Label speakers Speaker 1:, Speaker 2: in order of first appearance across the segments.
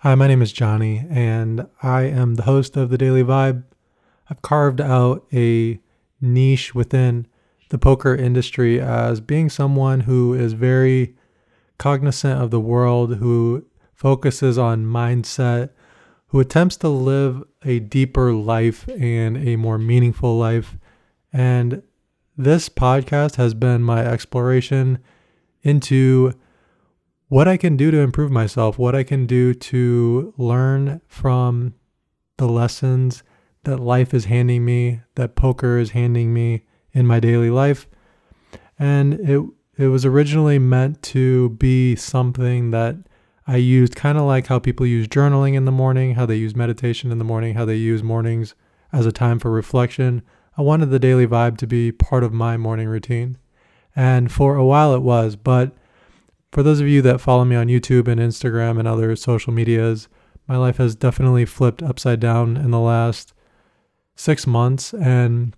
Speaker 1: Hi, my name is Johnny, and I am the host of The Daily Vibe. I've carved out a niche within the poker industry as being someone who is very cognizant of the world, who focuses on mindset, who attempts to live a deeper life and a more meaningful life. And this podcast has been my exploration into what I can do to improve myself, what I can do to learn from the lessons that life is handing me, that poker is handing me in my daily life. And it it was originally meant to be something that I used kind of like how people use journaling in the morning, how they use meditation in the morning, how they use mornings as a time for reflection. I wanted the daily vibe to be part of my morning routine. And for a while it was, but for those of you that follow me on YouTube and Instagram and other social medias, my life has definitely flipped upside down in the last six months. And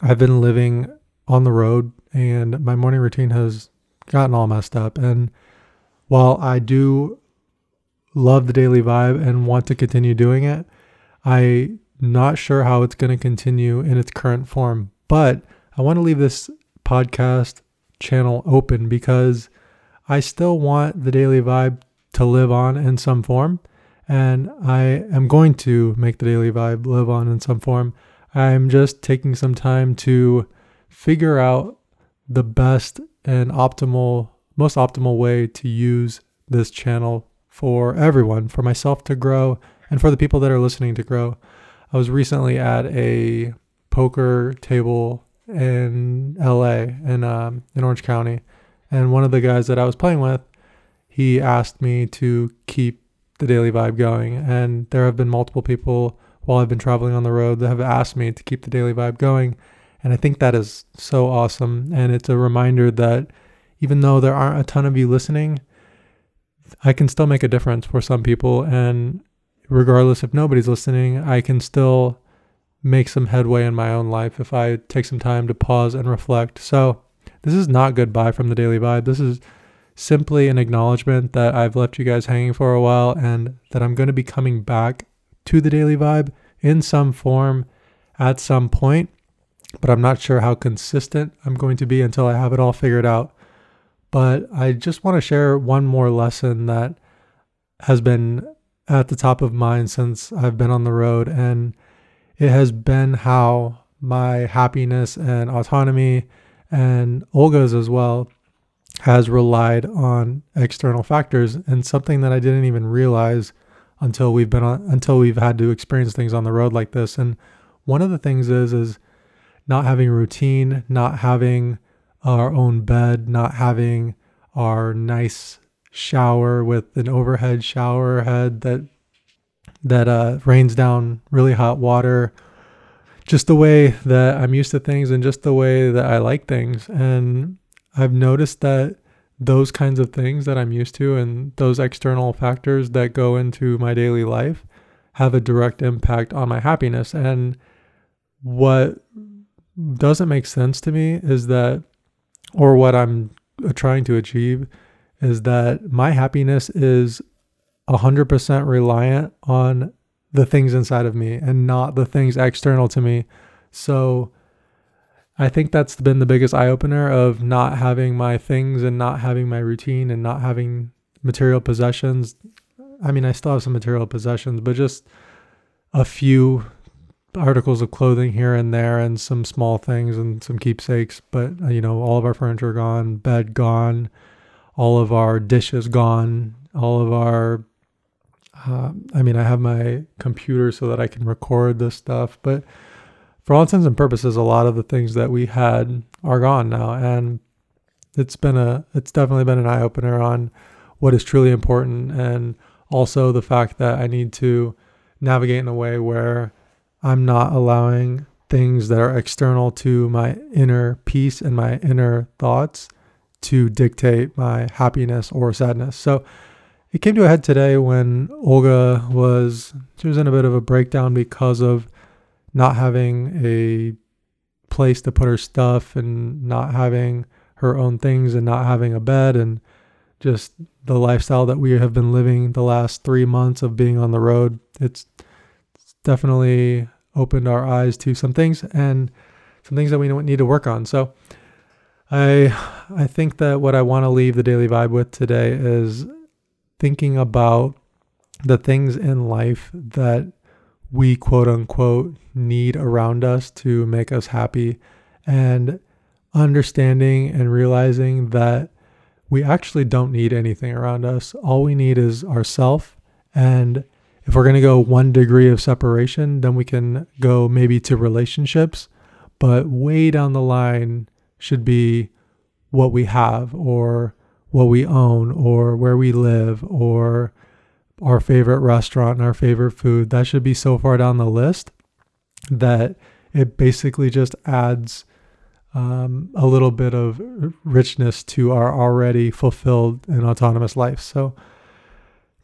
Speaker 1: I've been living on the road, and my morning routine has gotten all messed up. And while I do love the daily vibe and want to continue doing it, I'm not sure how it's going to continue in its current form. But I want to leave this podcast channel open because I still want the daily vibe to live on in some form. And I am going to make the daily vibe live on in some form. I'm just taking some time to figure out the best and optimal, most optimal way to use this channel for everyone, for myself to grow, and for the people that are listening to grow. I was recently at a poker table in LA in um, in Orange County, and one of the guys that I was playing with, he asked me to keep the daily vibe going. And there have been multiple people while I've been traveling on the road that have asked me to keep the daily vibe going. And I think that is so awesome. And it's a reminder that even though there aren't a ton of you listening, I can still make a difference for some people. And regardless if nobody's listening, I can still make some headway in my own life if I take some time to pause and reflect. So this is not goodbye from the Daily Vibe. This is simply an acknowledgement that I've left you guys hanging for a while and that I'm going to be coming back to the Daily Vibe in some form at some point, but I'm not sure how consistent I'm going to be until I have it all figured out. But I just want to share one more lesson that has been at the top of mind since I've been on the road, and it has been how my happiness and autonomy and Olga's as well has relied on external factors and something that I didn't even realize until we've been on until we've had to experience things on the road like this. And one of the things is is not having a routine, not having our own bed, not having our nice shower with an overhead shower head that that uh, rains down really hot water just the way that I'm used to things and just the way that I like things. And I've noticed that those kinds of things that I'm used to and those external factors that go into my daily life have a direct impact on my happiness. And what doesn't make sense to me is that, or what I'm trying to achieve, is that my happiness is 100% reliant on the things inside of me and not the things external to me. So I think that's been the biggest eye opener of not having my things and not having my routine and not having material possessions. I mean, I still have some material possessions, but just a few articles of clothing here and there and some small things and some keepsakes. But, uh, you know, all of our furniture gone, bed gone, all of our dishes gone, all of our uh, I mean, I have my computer so that I can record this stuff, but for all intents and purposes, a lot of the things that we had are gone now, and it's been a it's definitely been an eye opener on what is truly important, and also the fact that I need to navigate in a way where I'm not allowing things that are external to my inner peace and my inner thoughts to dictate my happiness or sadness. So it came to a head today when Olga was she was in a bit of a breakdown because of not having a place to put her stuff and not having her own things and not having a bed and just the lifestyle that we have been living the last three months of being on the road. It's, it's definitely opened our eyes to some things and some things that we need to work on. So I I think that what I want to leave the daily vibe with today is thinking about the things in life that we quote unquote need around us to make us happy and understanding and realizing that we actually don't need anything around us. All we need is ourself and if we're going to go one degree of separation, then we can go maybe to relationships, but way down the line should be what we have or what we own or where we live or our favorite restaurant and our favorite food. That should be so far down the list that it basically just adds um, a little bit of richness to our already fulfilled and autonomous life. So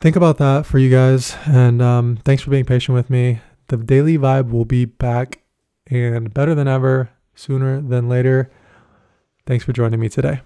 Speaker 1: think about that for you guys. And um, thanks for being patient with me. The daily vibe will be back and better than ever, sooner than later. Thanks for joining me today.